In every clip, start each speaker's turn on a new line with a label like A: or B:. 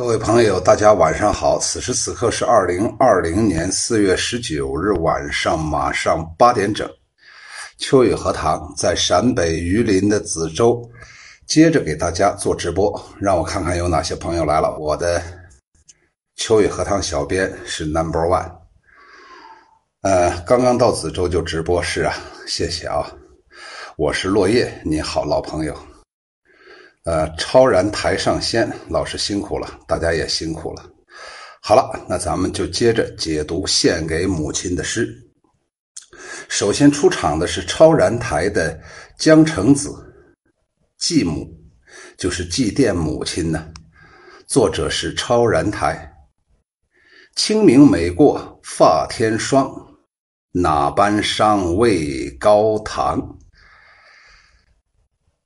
A: 各位朋友，大家晚上好。此时此刻是二零二零年四月十九日晚上，马上八点整。秋雨荷塘在陕北榆林的梓州，接着给大家做直播。让我看看有哪些朋友来了。我的秋雨荷塘小编是 Number One。呃，刚刚到梓州就直播，是啊，谢谢啊。我是落叶，你好，老朋友。呃，超然台上仙老师辛苦了，大家也辛苦了。好了，那咱们就接着解读献给母亲的诗。首先出场的是超然台的江城子，继母，就是祭奠母亲呢。作者是超然台。清明每过发天霜，哪般伤未高堂。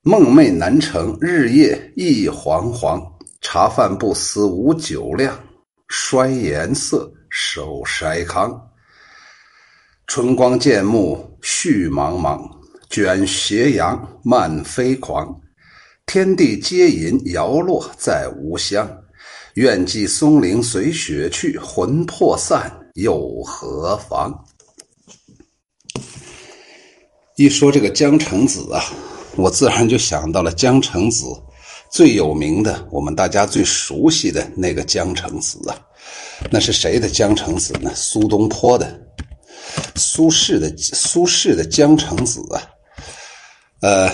A: 梦寐难成，日夜忆惶惶。茶饭不思无酒量，衰颜色，守筛糠。春光渐暮绪茫茫，卷斜阳漫飞狂。天地皆隐摇落在无香，愿寄松林随雪去，魂魄散又何妨？一说这个江城子啊。我自然就想到了江城子，最有名的，我们大家最熟悉的那个江城子啊，那是谁的江城子呢？苏东坡的，苏轼的苏轼的江城子啊，呃，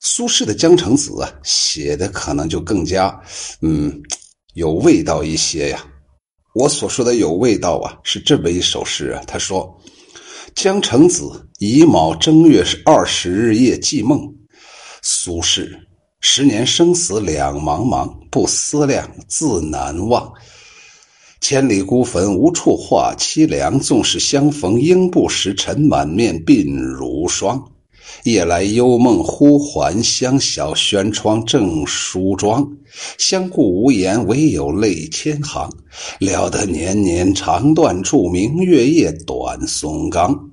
A: 苏轼的江城子啊，写的可能就更加嗯有味道一些呀。我所说的有味道啊，是这么一首诗啊，他说。江城子，乙卯正月二十日夜记梦。苏轼，十年生死两茫茫，不思量，自难忘。千里孤坟，无处话凄凉。纵使相逢应不识，尘满面，鬓如霜。夜来幽梦忽还乡，小轩窗正梳妆。相顾无言，唯有泪千行。料得年年肠断处，明月夜，短松冈。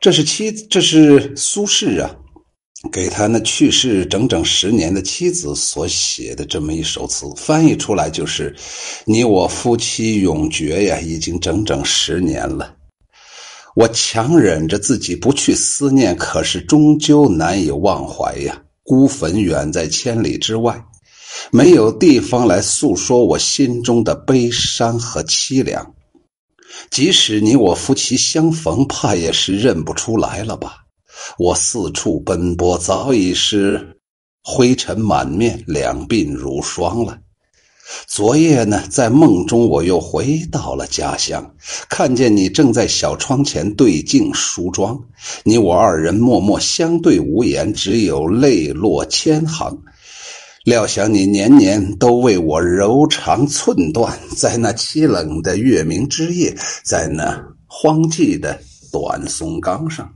A: 这是妻，这是苏轼啊，给他那去世整整十年的妻子所写的这么一首词，翻译出来就是：“你我夫妻永绝呀，已经整整十年了。”我强忍着自己不去思念，可是终究难以忘怀呀。孤坟远在千里之外，没有地方来诉说我心中的悲伤和凄凉。即使你我夫妻相逢，怕也是认不出来了吧？我四处奔波，早已是灰尘满面，两鬓如霜了。昨夜呢，在梦中，我又回到了家乡，看见你正在小窗前对镜梳妆。你我二人默默相对无言，只有泪落千行。料想你年年都为我柔肠寸断，在那凄冷的月明之夜，在那荒寂的短松冈上。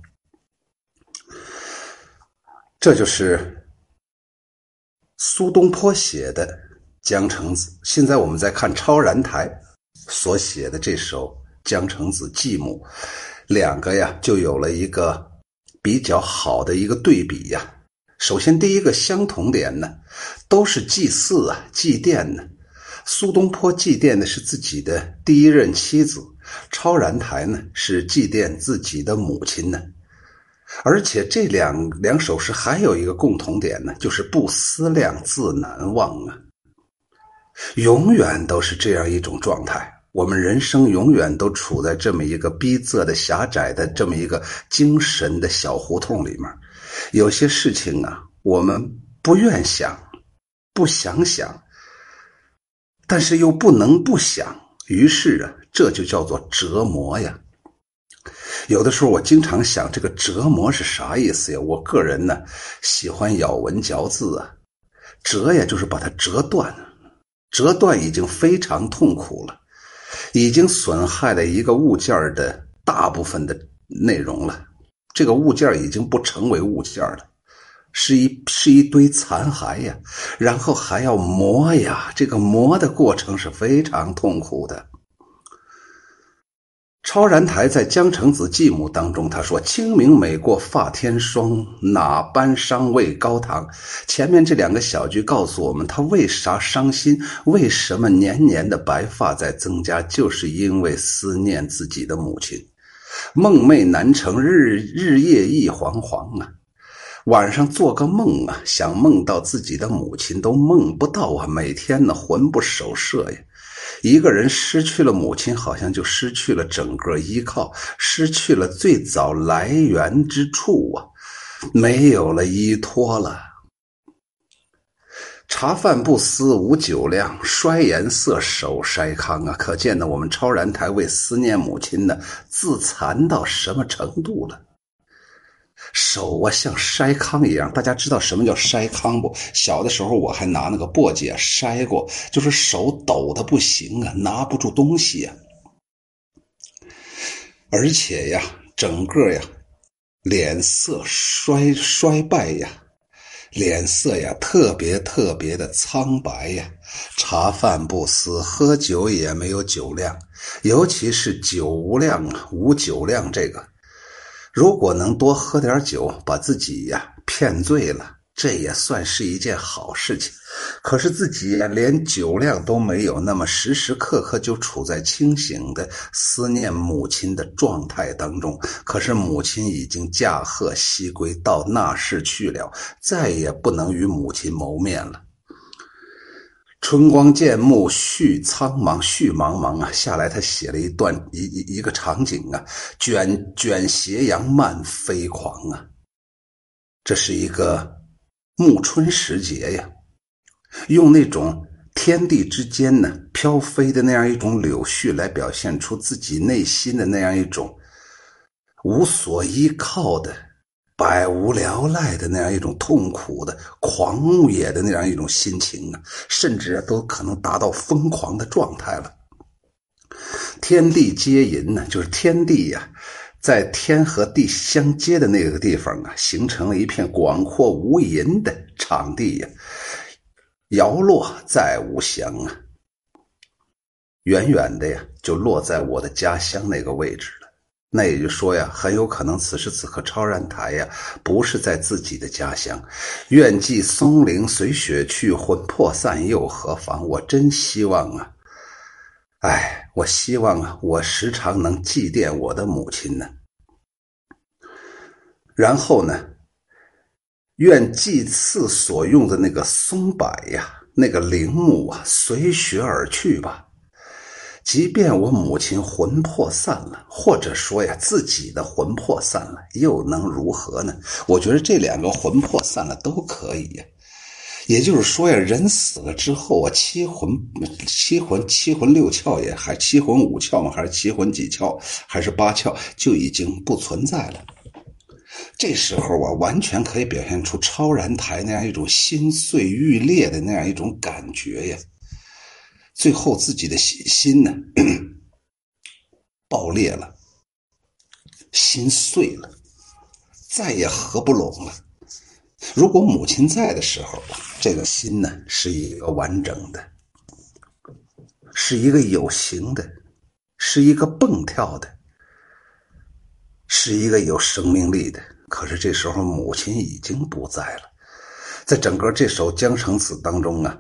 A: 这就是苏东坡写的。江城子。现在我们再看超然台所写的这首《江城子·继母》，两个呀就有了一个比较好的一个对比呀。首先，第一个相同点呢，都是祭祀啊、祭奠呢。苏东坡祭奠的是自己的第一任妻子，超然台呢是祭奠自己的母亲呢。而且这两两首诗还有一个共同点呢，就是不思量，自难忘啊。永远都是这样一种状态，我们人生永远都处在这么一个逼仄的、狭窄的这么一个精神的小胡同里面。有些事情啊，我们不愿想，不想想，但是又不能不想，于是啊，这就叫做折磨呀。有的时候我经常想，这个折磨是啥意思呀？我个人呢，喜欢咬文嚼字啊，折呀，就是把它折断。折断已经非常痛苦了，已经损害了一个物件的大部分的内容了。这个物件已经不成为物件了，是一是一堆残骸呀。然后还要磨呀，这个磨的过程是非常痛苦的。超然台在江城子继母当中，他说：“清明每过发天霜，哪般伤未高堂。”前面这两个小句告诉我们，他为啥伤心？为什么年年的白发在增加？就是因为思念自己的母亲，梦寐难成，日日夜忆惶惶啊！晚上做个梦啊，想梦到自己的母亲都梦不到啊，每天呢魂不守舍呀。一个人失去了母亲，好像就失去了整个依靠，失去了最早来源之处啊，没有了依托了。茶饭不思无酒量，衰颜色手筛糠啊！可见呢，我们超然台为思念母亲呢，自残到什么程度了？手啊，像筛糠一样。大家知道什么叫筛糠不？小的时候我还拿那个簸箕筛过，就是手抖的不行啊，拿不住东西呀。而且呀，整个呀，脸色衰衰败呀，脸色呀特别特别的苍白呀。茶饭不思，喝酒也没有酒量，尤其是酒无量啊，无酒量这个。如果能多喝点酒，把自己呀骗醉了，这也算是一件好事情。可是自己连酒量都没有，那么时时刻刻就处在清醒的思念母亲的状态当中。可是母亲已经驾鹤西归，到那世去了，再也不能与母亲谋面了。春光渐暮，绪苍茫，绪茫茫啊！下来，他写了一段一一一个场景啊，卷卷斜阳漫飞狂啊。这是一个暮春时节呀，用那种天地之间呢飘飞的那样一种柳絮来表现出自己内心的那样一种无所依靠的。百无聊赖的那样一种痛苦的狂野的那样一种心情啊，甚至都可能达到疯狂的状态了。天地皆银呢，就是天地呀，在天和地相接的那个地方啊，形成了一片广阔无垠的场地呀。摇落在吾乡啊，远远的呀，就落在我的家乡那个位置了。那也就说呀，很有可能此时此刻超然台呀，不是在自己的家乡。愿寄松林随雪去，魂魄散又何妨？我真希望啊，哎，我希望啊，我时常能祭奠我的母亲呢。然后呢，愿祭祀所用的那个松柏呀，那个陵墓啊，随雪而去吧。即便我母亲魂魄散了，或者说呀，自己的魂魄散了，又能如何呢？我觉得这两个魂魄散了都可以呀。也就是说呀，人死了之后啊，七魂、七魂、七魂六窍也还七魂五窍吗？还是七魂几窍？还是八窍就已经不存在了。这时候啊，完全可以表现出超然台那样一种心碎欲裂的那样一种感觉呀。最后，自己的心心呢爆裂了，心碎了，再也合不拢了。如果母亲在的时候，这个心呢是一个完整的，是一个有形的，是一个蹦跳的，是一个有生命力的。可是这时候，母亲已经不在了。在整个这首《江城子》当中啊。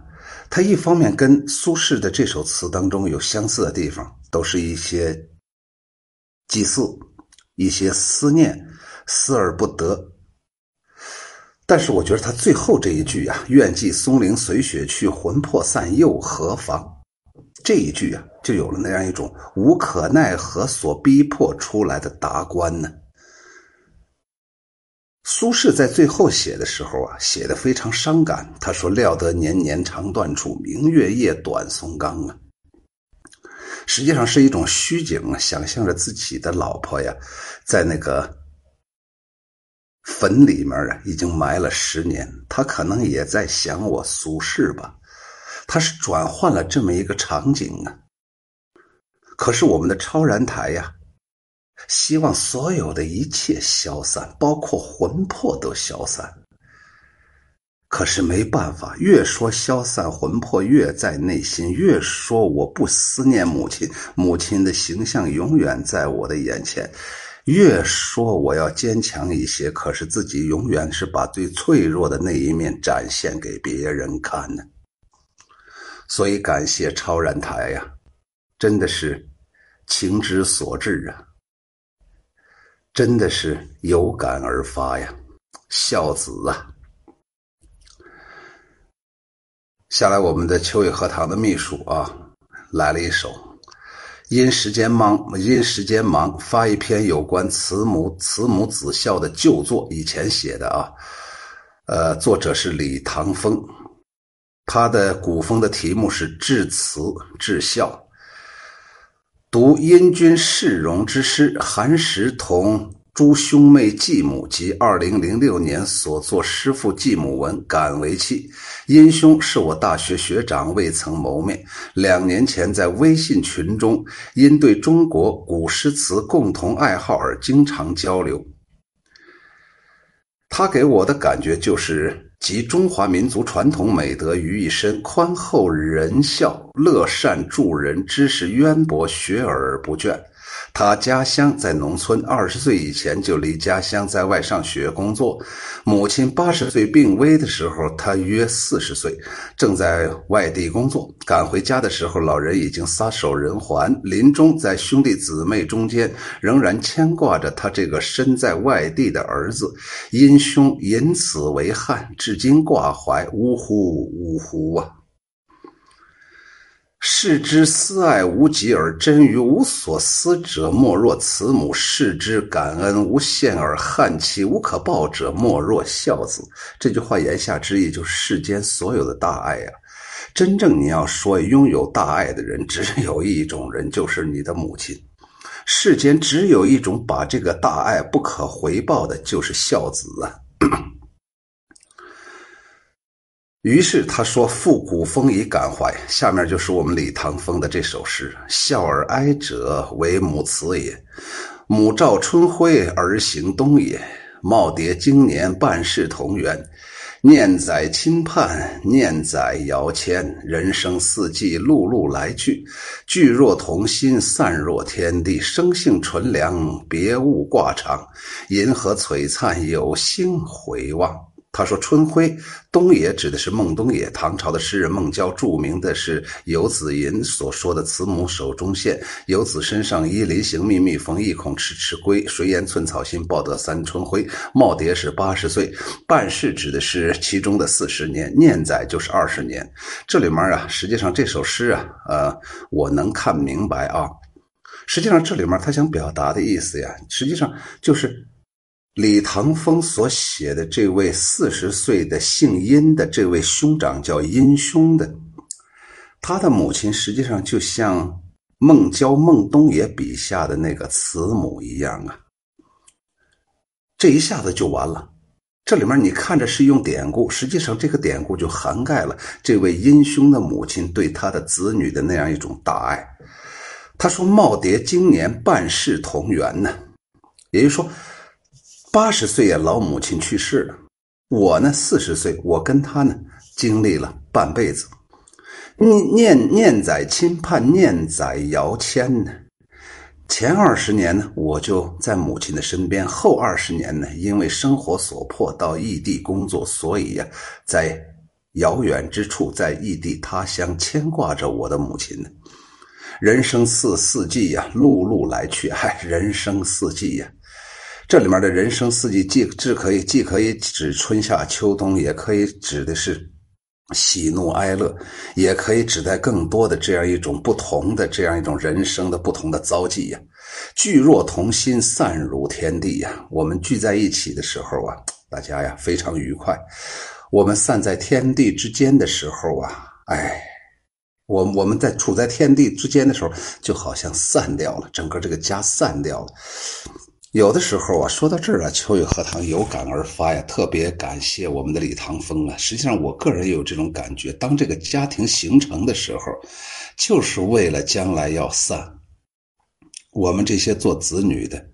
A: 它一方面跟苏轼的这首词当中有相似的地方，都是一些祭祀、一些思念、思而不得。但是我觉得他最后这一句啊，“愿寄松林随雪去，魂魄散又何妨”，这一句啊，就有了那样一种无可奈何所逼迫出来的达观呢。苏轼在最后写的时候啊，写的非常伤感。他说：“料得年年肠断处，明月夜，短松冈啊。”实际上是一种虚景，想象着自己的老婆呀，在那个坟里面啊，已经埋了十年。他可能也在想我俗世吧。他是转换了这么一个场景啊。可是我们的超然台呀。希望所有的一切消散，包括魂魄都消散。可是没办法，越说消散魂魄越在内心，越说我不思念母亲，母亲的形象永远在我的眼前。越说我要坚强一些，可是自己永远是把最脆弱的那一面展现给别人看呢。所以感谢超然台呀，真的是情之所至啊，真的是有感而发呀，孝子啊！下来我们的秋雨荷塘的秘书啊，来了一首。因时间忙，因时间忙，发一篇有关慈母慈母子孝的旧作，以前写的啊，呃，作者是李唐风，他的古风的题目是至慈至孝，读殷君世荣之诗，韩石同。诸兄妹继母及二零零六年所作诗赋继母文，感为器。殷兄是我大学学长，未曾谋面。两年前在微信群中，因对中国古诗词共同爱好而经常交流。他给我的感觉就是集中华民族传统美德于一身，宽厚仁孝，乐善助人，知识渊博，学而不倦。他家乡在农村，二十岁以前就离家乡在外上学工作。母亲八十岁病危的时候，他约四十岁，正在外地工作。赶回家的时候，老人已经撒手人寰。临终在兄弟姊妹中间，仍然牵挂着他这个身在外地的儿子。因兄因此为憾，至今挂怀。呜呼呜呼啊！视之思爱无极而真于无所思者，莫若慈母；视之感恩无限而憾其无可报者，莫若孝子。这句话言下之意就是：世间所有的大爱呀，真正你要说拥有大爱的人，只有一种人，就是你的母亲。世间只有一种把这个大爱不可回报的，就是孝子啊。于是他说：“复古风以感怀。”下面就是我们李唐风的这首诗：“孝而哀者，为母慈也。母照春晖，儿行冬也。耄耋经年，半世同源。念载亲盼，念载遥牵。人生四季，碌碌来去。聚若同心，散若天地。生性纯良，别物挂长。银河璀璨，有星回望。”他说：“春晖，东野指的是孟东野，唐朝的诗人孟郊。著名的是游子吟所说的‘慈母手中线，游子身上衣，临行密密缝，意恐迟迟归。谁言寸草心，报得三春晖。’耄耋是八十岁，半世指的是其中的四十年，念载就是二十年。这里面啊，实际上这首诗啊，呃，我能看明白啊。实际上这里面他想表达的意思呀，实际上就是。”李唐风所写的这位四十岁的姓殷的这位兄长叫殷兄的，他的母亲实际上就像孟郊、孟东野笔下的那个慈母一样啊。这一下子就完了。这里面你看着是用典故，实际上这个典故就涵盖了这位殷兄的母亲对他的子女的那样一种大爱。他说：“耄耋经年，半世同源呢。”也就是说。八十岁呀，老母亲去世了。我呢，四十岁，我跟他呢，经历了半辈子。念念念在亲盼，念在遥牵呢。前二十年呢，我就在母亲的身边；后二十年呢，因为生活所迫到异地工作，所以呀，在遥远之处，在异地他乡牵挂着我的母亲呢。人生四四季呀，碌碌来去，嗨，人生四季呀。这里面的人生四季，既既可以既可以指春夏秋冬，也可以指的是喜怒哀乐，也可以指代更多的这样一种不同的这样一种人生的不同的遭际呀。聚若同心，散如天地呀。我们聚在一起的时候啊，大家呀非常愉快；我们散在天地之间的时候啊，哎，我我们在处在天地之间的时候，就好像散掉了，整个这个家散掉了。有的时候啊，说到这儿啊，秋雨荷塘有感而发呀，特别感谢我们的李唐风啊。实际上，我个人也有这种感觉，当这个家庭形成的时候，就是为了将来要散。我们这些做子女的，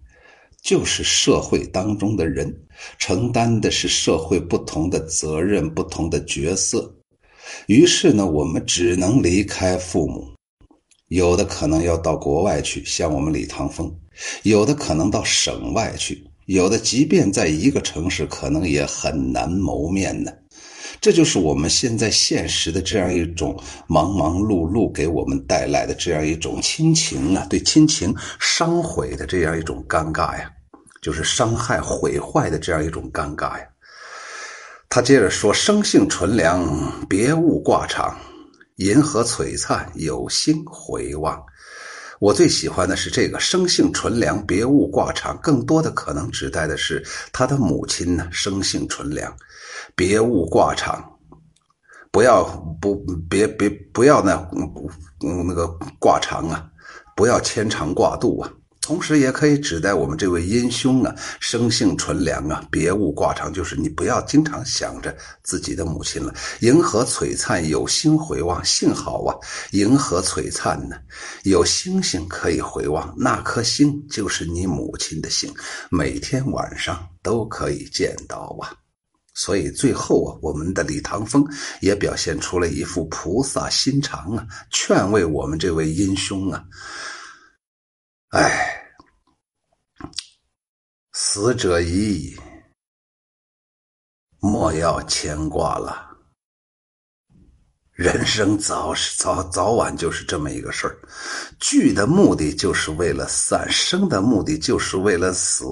A: 就是社会当中的人，承担的是社会不同的责任、不同的角色。于是呢，我们只能离开父母，有的可能要到国外去，像我们李唐风；有的可能到省外去，有的即便在一个城市，可能也很难谋面呢。这就是我们现在现实的这样一种忙忙碌碌给我们带来的这样一种亲情啊，对亲情伤毁的这样一种尴尬呀，就是伤害毁坏的这样一种尴尬呀。他接着说：“生性纯良，别物挂肠；银河璀璨，有星回望。”我最喜欢的是这个“生性纯良，别物挂肠”，更多的可能指代的是他的母亲呢，生性纯良。别物挂肠，不要不别别不要那嗯那个挂肠啊，不要牵肠挂肚啊。同时也可以指代我们这位阴兄啊，生性纯良啊，别无挂长，就是你不要经常想着自己的母亲了。银河璀璨，有星回望，幸好啊，银河璀璨呢，有星星可以回望，那颗星就是你母亲的星，每天晚上都可以见到啊。所以最后啊，我们的李唐风也表现出了一副菩萨心肠啊，劝慰我们这位阴兄啊。哎，死者已矣，莫要牵挂了。人生早是早早晚就是这么一个事儿，聚的目的就是为了散，生的目的就是为了死。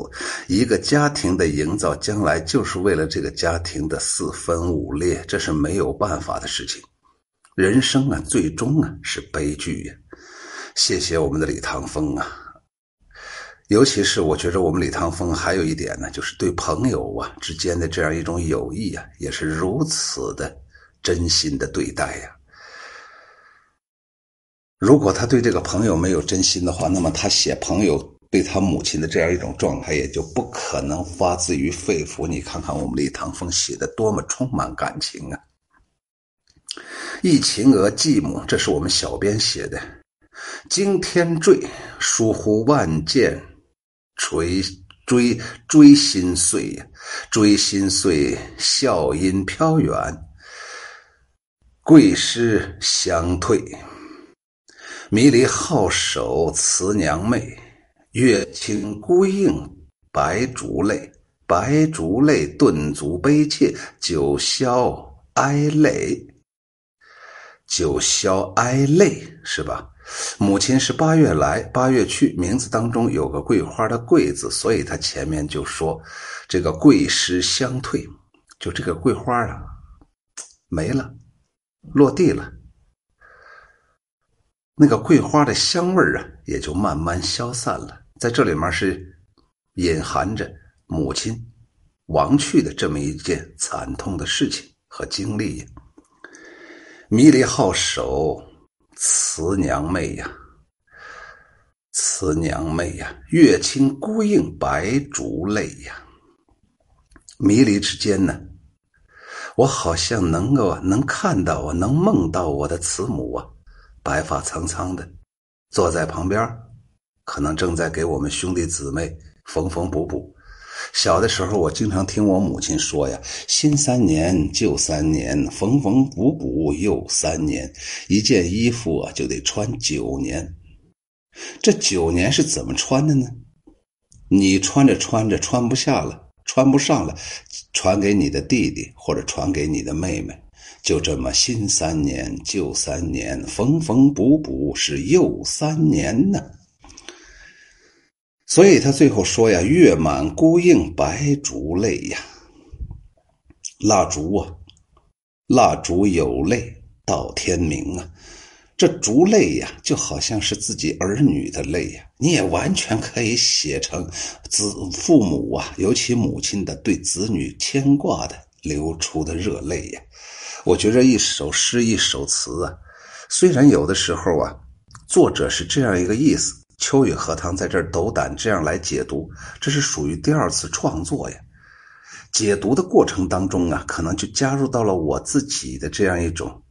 A: 一个家庭的营造，将来就是为了这个家庭的四分五裂，这是没有办法的事情。人生啊，最终啊是悲剧呀。谢谢我们的李唐风啊，尤其是我觉着我们李唐风还有一点呢，就是对朋友啊之间的这样一种友谊啊，也是如此的。真心的对待呀！如果他对这个朋友没有真心的话，那么他写朋友对他母亲的这样一种状态，也就不可能发自于肺腑。你看看我们李唐风写的多么充满感情啊！忆秦娥继母，这是我们小编写的。惊天坠，疏忽万箭垂追追心碎呀，追心碎，笑音飘远。贵师相退，迷离好手慈娘妹，月清孤影白烛泪，白烛泪顿足悲切，九霄哀泪，九霄哀泪是吧？母亲是八月来八月去，名字当中有个桂花的桂字，所以他前面就说这个桂师相退，就这个桂花啊没了。落地了，那个桂花的香味啊，也就慢慢消散了。在这里面是隐含着母亲亡去的这么一件惨痛的事情和经历呀。迷离好手，慈娘妹呀，慈娘妹呀，月清孤影白烛泪呀，迷离之间呢。我好像能够能看到我能梦到我的慈母啊，白发苍苍的，坐在旁边，可能正在给我们兄弟姊妹缝缝补补。小的时候，我经常听我母亲说呀：“新三年，旧三年，缝缝补补又三年，一件衣服啊就得穿九年。这九年是怎么穿的呢？你穿着穿着穿不下了，穿不上了。”传给你的弟弟，或者传给你的妹妹，就这么新三年旧三年，缝缝补补是又三年呢。所以他最后说呀：“月满孤影白烛泪呀，蜡烛啊，蜡烛有泪到天明啊。”这烛泪呀，就好像是自己儿女的泪呀。你也完全可以写成子父母啊，尤其母亲的对子女牵挂的流出的热泪呀。我觉着一首诗一首词啊，虽然有的时候啊，作者是这样一个意思，秋雨荷塘在这儿斗胆这样来解读，这是属于第二次创作呀。解读的过程当中啊，可能就加入到了我自己的这样一种。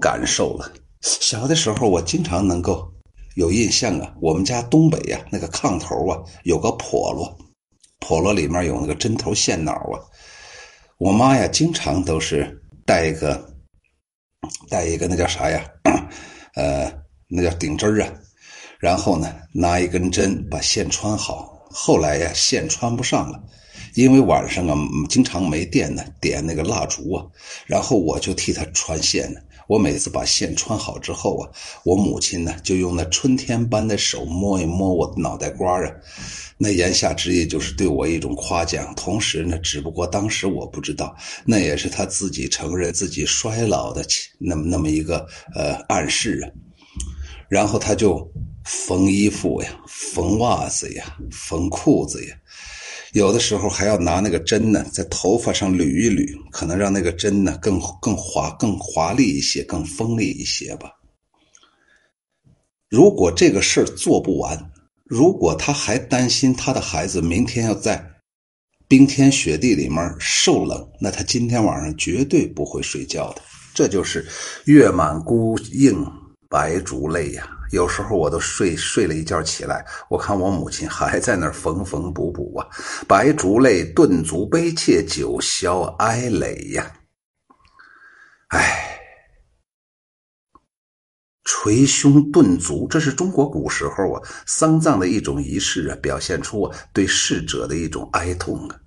A: 感受了，小的时候我经常能够有印象啊，我们家东北呀，那个炕头啊有个笸箩，笸箩里面有那个针头线脑啊。我妈呀，经常都是带一个带一个那叫啥呀？呃，那叫顶针啊。然后呢，拿一根针把线穿好。后来呀，线穿不上了，因为晚上啊经常没电呢，点那个蜡烛啊。然后我就替他穿线呢。我每次把线穿好之后啊，我母亲呢就用那春天般的手摸一摸我的脑袋瓜啊，那言下之意就是对我一种夸奖。同时呢，只不过当时我不知道，那也是他自己承认自己衰老的那么那么一个呃暗示啊。然后他就缝衣服呀，缝袜子呀，缝裤子呀。有的时候还要拿那个针呢，在头发上捋一捋，可能让那个针呢更更滑、更华丽一些、更锋利一些吧。如果这个事儿做不完，如果他还担心他的孩子明天要在冰天雪地里面受冷，那他今天晚上绝对不会睡觉的。这就是月满孤影白烛泪呀。有时候我都睡睡了一觉起来，我看我母亲还在那儿缝缝补补啊，白烛泪顿足悲切，九霄哀泪呀。哎，捶胸顿足，这是中国古时候啊丧葬的一种仪式啊，表现出啊对逝者的一种哀痛啊。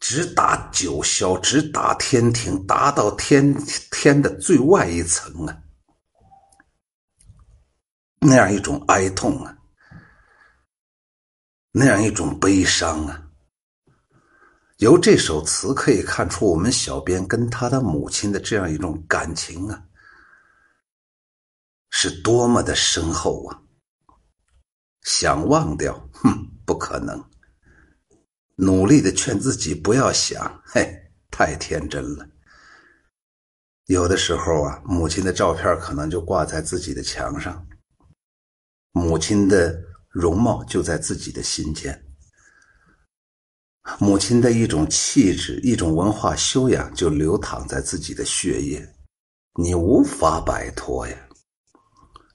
A: 直达九霄，直达天庭，达到天天的最外一层啊。那样一种哀痛啊，那样一种悲伤啊，由这首词可以看出，我们小编跟他的母亲的这样一种感情啊，是多么的深厚啊！想忘掉，哼，不可能。努力的劝自己不要想，嘿，太天真了。有的时候啊，母亲的照片可能就挂在自己的墙上。母亲的容貌就在自己的心间，母亲的一种气质、一种文化修养就流淌在自己的血液，你无法摆脱呀。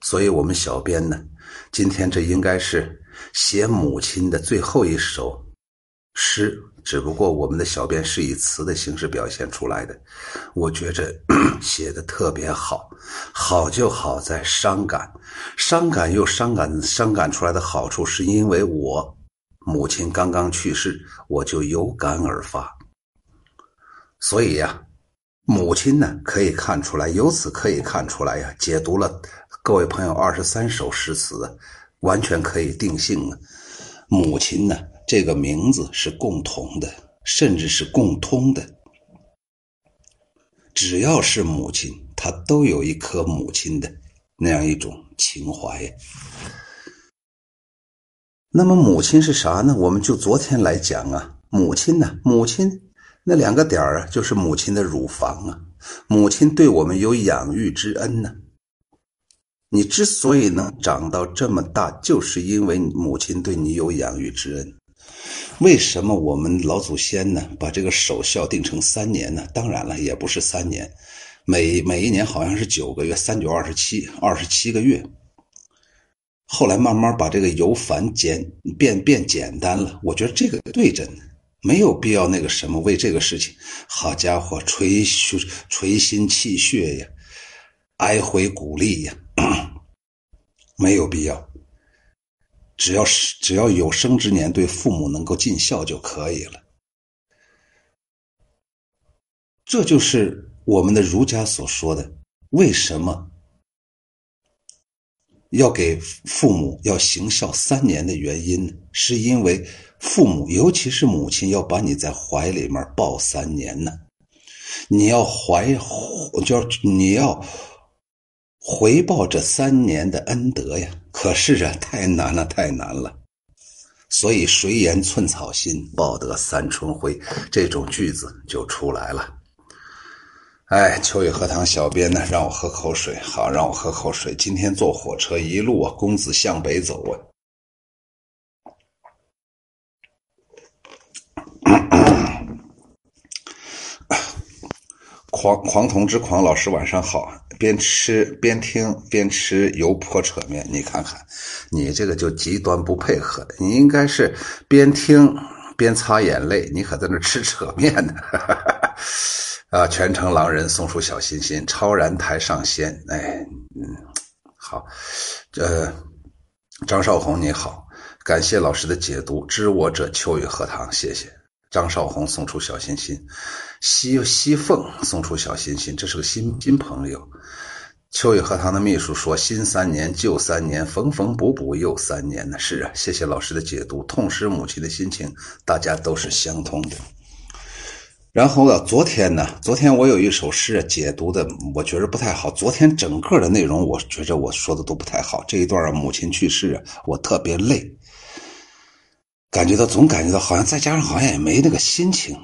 A: 所以，我们小编呢，今天这应该是写母亲的最后一首诗。只不过我们的小编是以词的形式表现出来的，我觉着 写的特别好，好就好在伤感，伤感又伤感，伤感出来的好处是因为我母亲刚刚去世，我就有感而发，所以呀，母亲呢可以看出来，由此可以看出来呀，解读了各位朋友二十三首诗词，完全可以定性啊，母亲呢。这个名字是共同的，甚至是共通的。只要是母亲，她都有一颗母亲的那样一种情怀。那么，母亲是啥呢？我们就昨天来讲啊，母亲呢，母亲那两个点儿啊，就是母亲的乳房啊，母亲对我们有养育之恩呢。你之所以能长到这么大，就是因为母亲对你有养育之恩。为什么我们老祖先呢把这个守孝定成三年呢？当然了，也不是三年，每每一年好像是九个月，三九二十七，二十七个月。后来慢慢把这个由繁简变变简单了。我觉得这个对着呢，没有必要那个什么为这个事情，好家伙，捶捶心泣血呀，哀悔鼓励呀，没有必要。只要是只要有生之年对父母能够尽孝就可以了，这就是我们的儒家所说的为什么要给父母要行孝三年的原因呢，是因为父母尤其是母亲要把你在怀里面抱三年呢，你要怀就你要。回报这三年的恩德呀！可是啊，太难了，太难了。所以“谁言寸草心，报得三春晖”这种句子就出来了。哎，秋雨荷塘小编呢，让我喝口水。好，让我喝口水。今天坐火车一路啊，公子向北走啊。狂狂童之狂老师晚上好，边吃边听边吃油泼扯面，你看看，你这个就极端不配合的，你应该是边听边擦眼泪，你可在那吃扯面呢。啊，全程狼人送出小心心，超然台上仙，哎，嗯，好，呃，张少红你好，感谢老师的解读，知我者秋雨荷塘，谢谢。张少红送出小心心，西西凤送出小心心，这是个新新朋友。秋雨荷塘的秘书说：“新三年，旧三年，缝缝补补又三年呢。”是啊，谢谢老师的解读，痛失母亲的心情，大家都是相通的。然后呢，昨天呢，昨天我有一首诗解读的，我觉着不太好。昨天整个的内容，我觉着我说的都不太好。这一段母亲去世啊，我特别累。感觉到总感觉到好像再加上好像也没那个心情，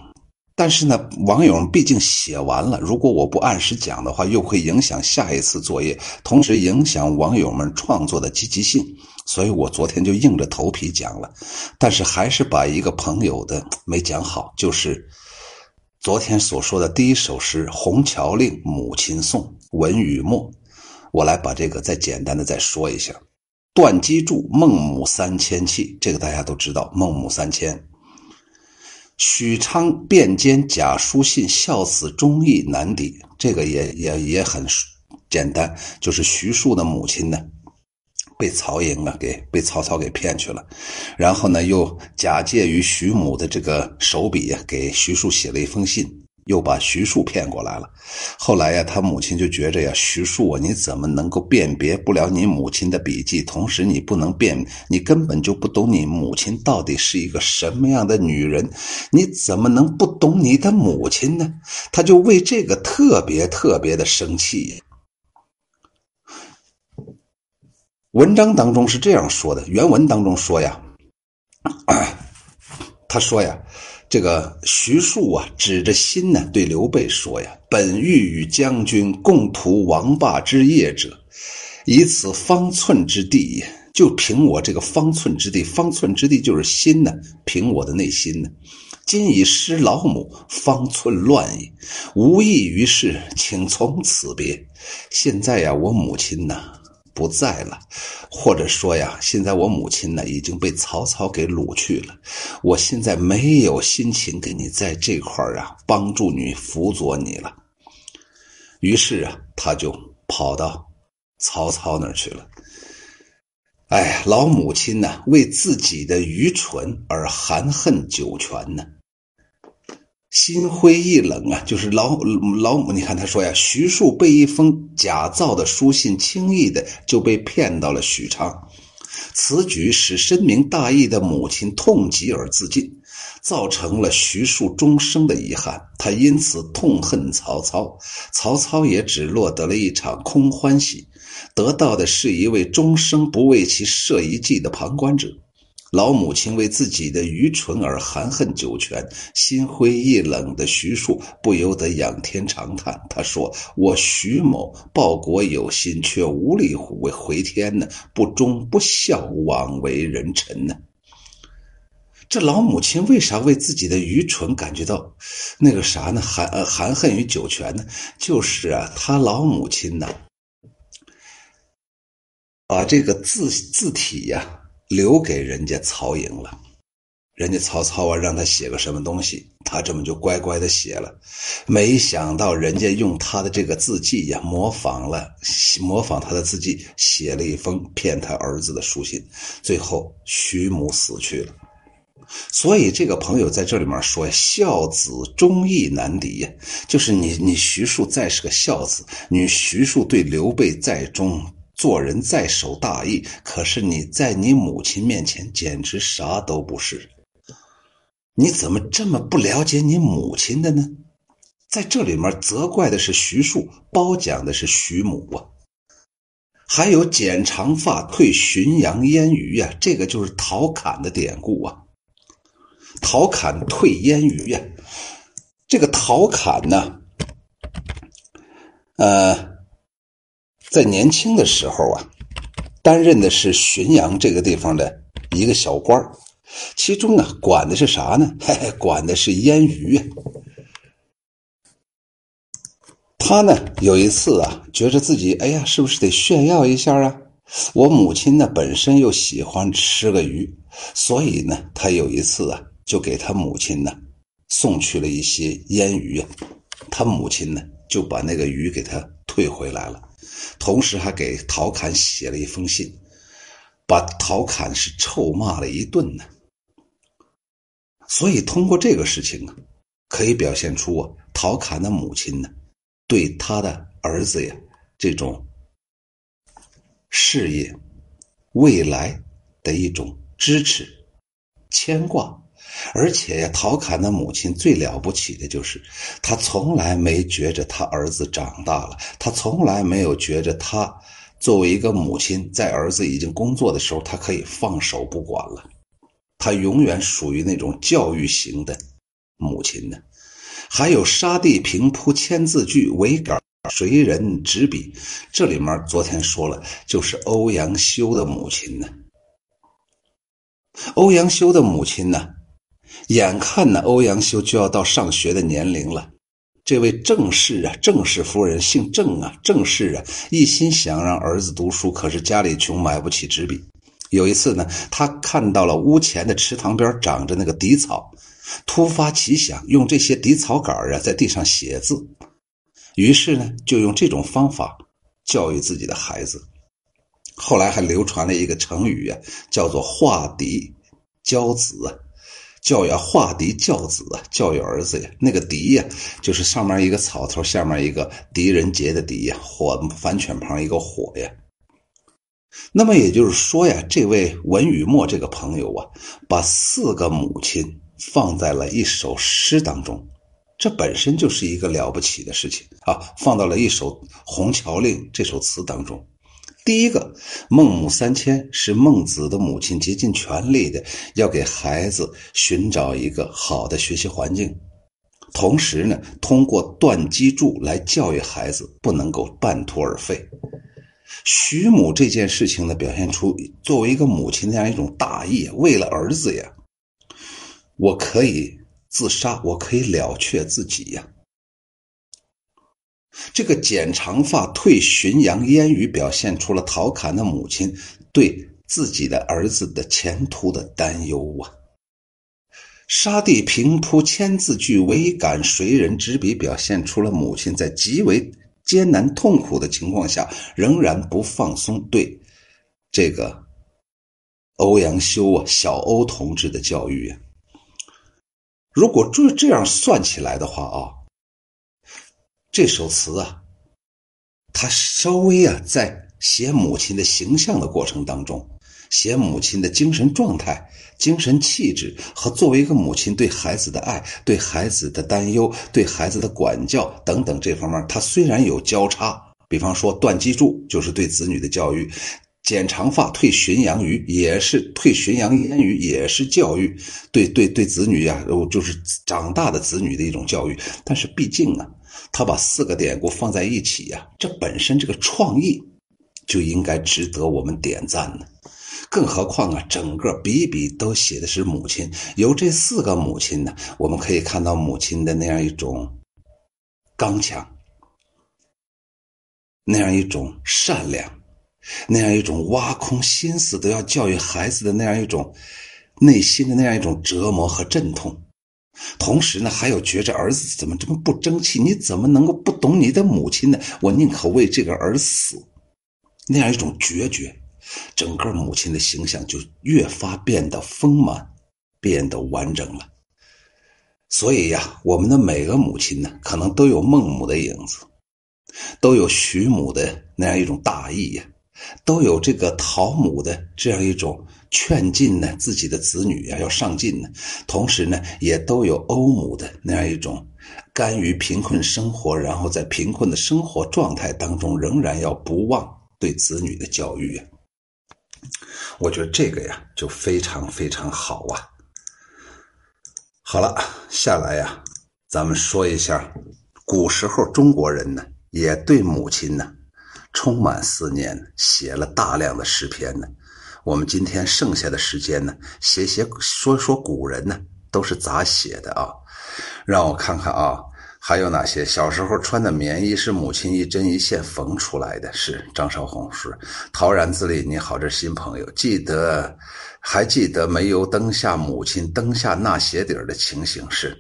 A: 但是呢，网友们毕竟写完了，如果我不按时讲的话，又会影响下一次作业，同时影响网友们创作的积极性，所以我昨天就硬着头皮讲了，但是还是把一个朋友的没讲好，就是昨天所说的第一首诗《虹桥令·母亲颂》文与墨，我来把这个再简单的再说一下。段机杼孟母三迁契，这个大家都知道。孟母三迁，许昌遍监假书信，孝子忠义难抵。这个也也也很简单，就是徐庶的母亲呢，被曹营啊给被曹操给骗去了，然后呢又假借于徐母的这个手笔啊，给徐庶写了一封信。又把徐庶骗过来了，后来呀，他母亲就觉着呀，徐庶啊，你怎么能够辨别不了你母亲的笔迹？同时，你不能辨，你根本就不懂你母亲到底是一个什么样的女人，你怎么能不懂你的母亲呢？他就为这个特别特别的生气。文章当中是这样说的，原文当中说呀，他说呀。这个徐庶啊，指着心呢，对刘备说呀：“本欲与将军共图王霸之业者，以此方寸之地。就凭我这个方寸之地，方寸之地就是心呢，凭我的内心呢。今已失老母，方寸乱矣，无益于事，请从此别。现在呀，我母亲呢？”不在了，或者说呀，现在我母亲呢已经被曹操给掳去了，我现在没有心情给你在这块儿啊帮助你辅佐你了。于是啊，他就跑到曹操那儿去了。哎，老母亲呢，为自己的愚蠢而含恨九泉呢。心灰意冷啊，就是老老母，你看他说呀，徐庶被一封假造的书信轻易的就被骗到了许昌，此举使深明大义的母亲痛极而自尽，造成了徐庶终生的遗憾。他因此痛恨曹操，曹操也只落得了一场空欢喜，得到的是一位终生不为其设一计的旁观者。老母亲为自己的愚蠢而含恨九泉，心灰意冷的徐庶不由得仰天长叹。他说：“我徐某报国有心，却无力回回天呢，不忠不孝，枉为人臣呢。”这老母亲为啥为自己的愚蠢感觉到那个啥呢？含呃含恨于九泉呢？就是啊，他老母亲呢，把这个字字体呀。留给人家曹营了，人家曹操啊，让他写个什么东西，他这么就乖乖的写了。没想到人家用他的这个字迹呀，模仿了，模仿他的字迹，写了一封骗他儿子的书信。最后徐母死去了。所以这个朋友在这里面说：“孝子忠义难敌呀，就是你，你徐庶再是个孝子，你徐庶对刘备再忠。”做人再守大义，可是你在你母亲面前简直啥都不是。你怎么这么不了解你母亲的呢？在这里面责怪的是徐庶，褒奖的是徐母啊。还有剪长发退浔阳烟雨呀，这个就是陶侃的典故啊。陶侃退烟雨呀，这个陶侃呢，呃。在年轻的时候啊，担任的是浔阳这个地方的一个小官其中啊管的是啥呢？嘿 嘿，管的是腌鱼。他呢有一次啊，觉着自己哎呀，是不是得炫耀一下啊？我母亲呢本身又喜欢吃个鱼，所以呢，他有一次啊，就给他母亲呢送去了一些腌鱼啊。他母亲呢就把那个鱼给他退回来了，同时还给陶侃写了一封信，把陶侃是臭骂了一顿呢。所以通过这个事情啊，可以表现出啊，陶侃的母亲呢。对他的儿子呀，这种事业未来的一种支持、牵挂，而且呀，陶侃的母亲最了不起的就是，她从来没觉着她儿子长大了，她从来没有觉着她作为一个母亲，在儿子已经工作的时候，她可以放手不管了。他永远属于那种教育型的母亲呢。还有沙地平铺千字句，为杆谁人执笔？这里面昨天说了，就是欧阳修的母亲呢。欧阳修的母亲呢，眼看呢，欧阳修就要到上学的年龄了。这位郑氏啊，郑氏夫人姓郑啊，郑氏啊，一心想让儿子读书，可是家里穷，买不起纸笔。有一次呢，他看到了屋前的池塘边长着那个荻草。突发奇想，用这些荻草杆啊，在地上写字。于是呢，就用这种方法教育自己的孩子。后来还流传了一个成语啊，叫做“化敌教子”啊，教育化敌教子啊，教育儿子呀。那个“敌”呀，就是上面一个草头，下面一个狄仁杰的“狄”呀，火反犬旁一个“火”呀。那么也就是说呀，这位文雨墨这个朋友啊，把四个母亲。放在了一首诗当中，这本身就是一个了不起的事情啊！放到了一首《红桥令》这首词当中。第一个，孟母三迁是孟子的母亲竭尽全力的要给孩子寻找一个好的学习环境，同时呢，通过断机杼来教育孩子，不能够半途而废。徐母这件事情呢，表现出作为一个母亲那样一种大义，为了儿子呀。我可以自杀，我可以了却自己呀。这个剪长发、退浔阳烟雨，表现出了陶侃的母亲对自己的儿子的前途的担忧啊。沙地平铺千字句，唯感谁人执笔，表现出了母亲在极为艰难痛苦的情况下，仍然不放松对这个欧阳修啊，小欧同志的教育啊。如果就这样算起来的话啊，这首词啊，他稍微啊在写母亲的形象的过程当中，写母亲的精神状态、精神气质和作为一个母亲对孩子的爱、对孩子的担忧、对孩子的管教等等这方面，他虽然有交叉，比方说断机杼就是对子女的教育。剪长发、退浔阳鱼也是退浔阳烟雨，也是教育，对对对子女呀，就是长大的子女的一种教育。但是毕竟啊，他把四个典故放在一起呀，这本身这个创意就应该值得我们点赞呢。更何况啊，整个笔笔都写的是母亲，由这四个母亲呢，我们可以看到母亲的那样一种刚强，那样一种善良。那样一种挖空心思都要教育孩子的那样一种内心的那样一种折磨和阵痛，同时呢，还有觉着儿子怎么这么不争气？你怎么能够不懂你的母亲呢？我宁可为这个而死，那样一种决绝，整个母亲的形象就越发变得丰满，变得完整了。所以呀，我们的每个母亲呢，可能都有孟母的影子，都有徐母的那样一种大义呀。都有这个陶母的这样一种劝进呢，自己的子女呀要上进呢，同时呢，也都有欧母的那样一种甘于贫困生活，然后在贫困的生活状态当中，仍然要不忘对子女的教育呀。我觉得这个呀，就非常非常好啊。好了，下来呀，咱们说一下，古时候中国人呢，也对母亲呢。充满思念，写了大量的诗篇呢。我们今天剩下的时间呢，写写说说古人呢，都是咋写的啊？让我看看啊，还有哪些？小时候穿的棉衣是母亲一针一线缝出来的。是张少红是陶然自立。你好，这新朋友，记得还记得煤油灯下母亲灯下纳鞋底的情形是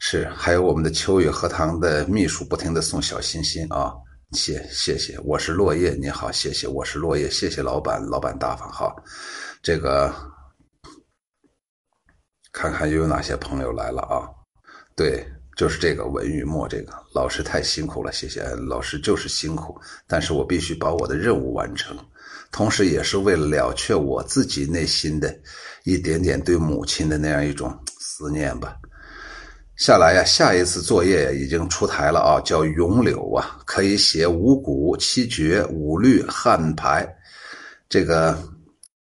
A: 是。还有我们的秋雨荷塘的秘书不停的送小心心啊，谢谢谢。我是落叶，你好，谢谢。我是落叶，谢谢老板，老板大方哈。这个看看又有哪些朋友来了啊？对。就是这个文与墨，这个老师太辛苦了，谢谢老师，就是辛苦，但是我必须把我的任务完成，同时也是为了了却我自己内心的一点点对母亲的那样一种思念吧。下来呀，下一次作业已经出台了啊，叫咏柳啊，可以写五古、七绝、五律、汉牌，这个。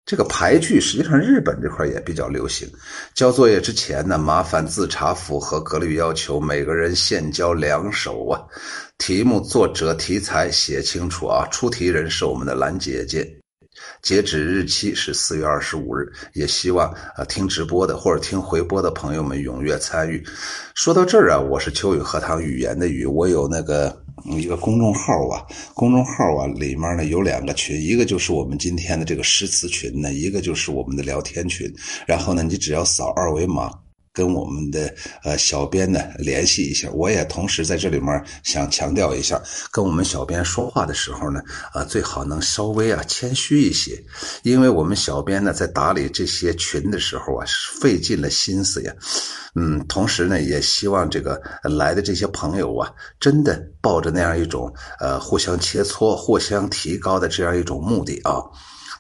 A: 这个排句实际上日本这块也比较流行。交作业之前呢，麻烦自查符合格律要求，每个人现交两首啊。题目、作者、题材写清楚啊。出题人是我们的兰姐姐。截止日期是四月二十五日，也希望啊听直播的或者听回播的朋友们踊跃参与。说到这儿啊，我是秋雨荷塘语言的雨，我有那个一个公众号啊，公众号啊里面呢有两个群，一个就是我们今天的这个诗词群呢，一个就是我们的聊天群。然后呢，你只要扫二维码。跟我们的呃小编呢联系一下，我也同时在这里面想强调一下，跟我们小编说话的时候呢，啊最好能稍微啊谦虚一些，因为我们小编呢在打理这些群的时候啊费尽了心思呀，嗯，同时呢也希望这个来的这些朋友啊，真的抱着那样一种呃互相切磋、互相提高的这样一种目的啊。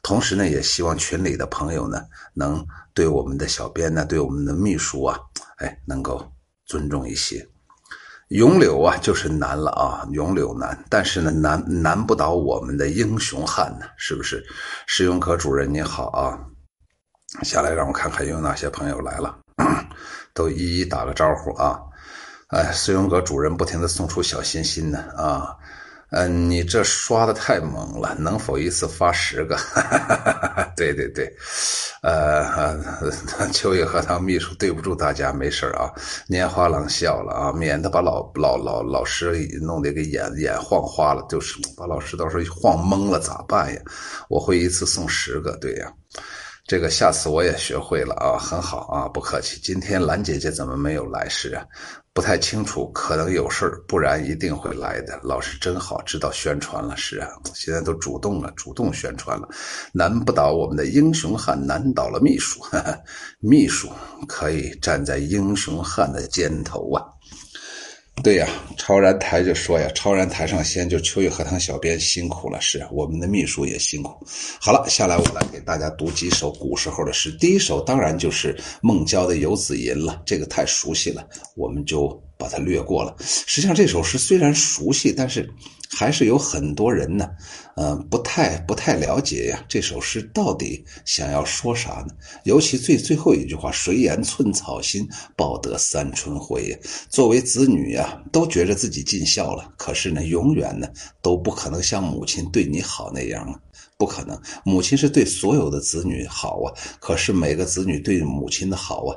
A: 同时呢，也希望群里的朋友呢，能对我们的小编呢，对我们的秘书啊，哎，能够尊重一些。咏柳啊，就是难了啊，咏柳难，但是呢，难难不倒我们的英雄汉呢，是不是？石永可主任你好啊，下来让我看看有哪些朋友来了，都一一打个招呼啊。哎，石永可主任不停的送出小心心呢啊。嗯，你这刷的太猛了，能否一次发十个？对对对，呃，秋叶荷塘秘书对不住大家，没事啊，拈花郎笑了啊，免得把老老老老师弄得给眼眼晃花了，就是把老师到时候晃懵了咋办呀？我会一次送十个，对呀，这个下次我也学会了啊，很好啊，不客气。今天兰姐姐怎么没有来是啊？不太清楚，可能有事不然一定会来的。老师真好，知道宣传了，是啊，现在都主动了，主动宣传了。难不倒我们的英雄汉，难倒了秘书，秘书可以站在英雄汉的肩头啊。对呀，超然台就说呀，超然台上先就秋月荷塘小编辛苦了，是我们的秘书也辛苦。好了，下来我来给大家读几首古时候的诗。第一首当然就是孟郊的《游子吟》了，这个太熟悉了，我们就把它略过了。实际上这首诗虽然熟悉，但是。还是有很多人呢，嗯，不太不太了解呀。这首诗到底想要说啥呢？尤其最最后一句话：“谁言寸草心，报得三春晖。”呀，作为子女呀，都觉着自己尽孝了。可是呢，永远呢都不可能像母亲对你好那样啊，不可能。母亲是对所有的子女好啊，可是每个子女对母亲的好啊，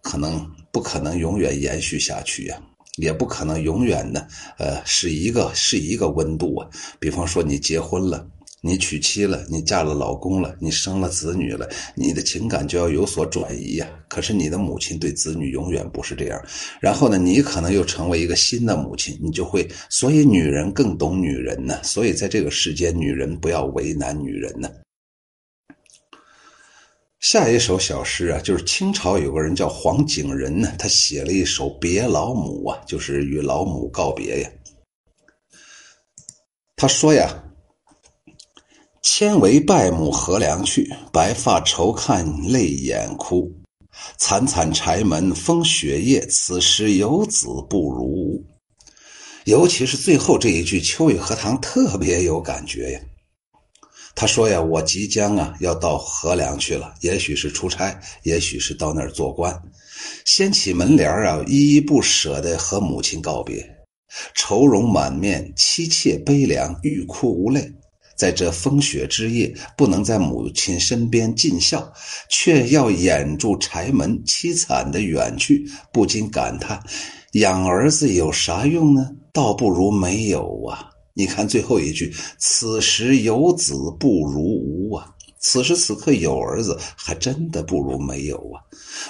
A: 可能不可能永远延续下去呀。也不可能永远的，呃，是一个是一个温度啊。比方说，你结婚了，你娶妻了，你嫁了老公了，你生了子女了，你的情感就要有所转移呀。可是你的母亲对子女永远不是这样。然后呢，你可能又成为一个新的母亲，你就会。所以女人更懂女人呢。所以在这个世间，女人不要为难女人呢。下一首小诗啊，就是清朝有个人叫黄景仁呢，他写了一首《别老母》啊，就是与老母告别呀。他说呀：“千为拜母何良去，白发愁看泪眼哭。惨惨柴门风雪夜，此时有子不如无。”尤其是最后这一句，秋雨荷塘特别有感觉呀。他说呀，我即将啊要到河梁去了，也许是出差，也许是到那儿做官。掀起门帘啊，依依不舍地和母亲告别，愁容满面，妻妾悲凉，欲哭无泪。在这风雪之夜，不能在母亲身边尽孝，却要掩住柴门，凄惨的远去，不禁感叹：养儿子有啥用呢？倒不如没有啊！你看最后一句：“此时有子不如无啊。”此时此刻有儿子，还真的不如没有啊！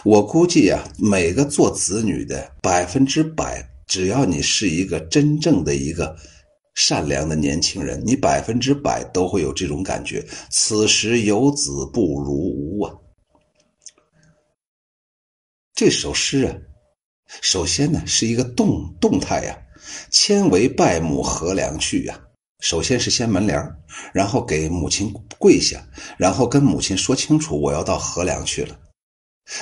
A: 我估计啊，每个做子女的百分之百，只要你是一个真正的一个善良的年轻人，你百分之百都会有这种感觉：此时有子不如无啊！这首诗啊，首先呢是一个动动态呀，“千为拜母何良去”呀。首先是掀门帘然后给母亲跪下，然后跟母亲说清楚我要到河梁去了。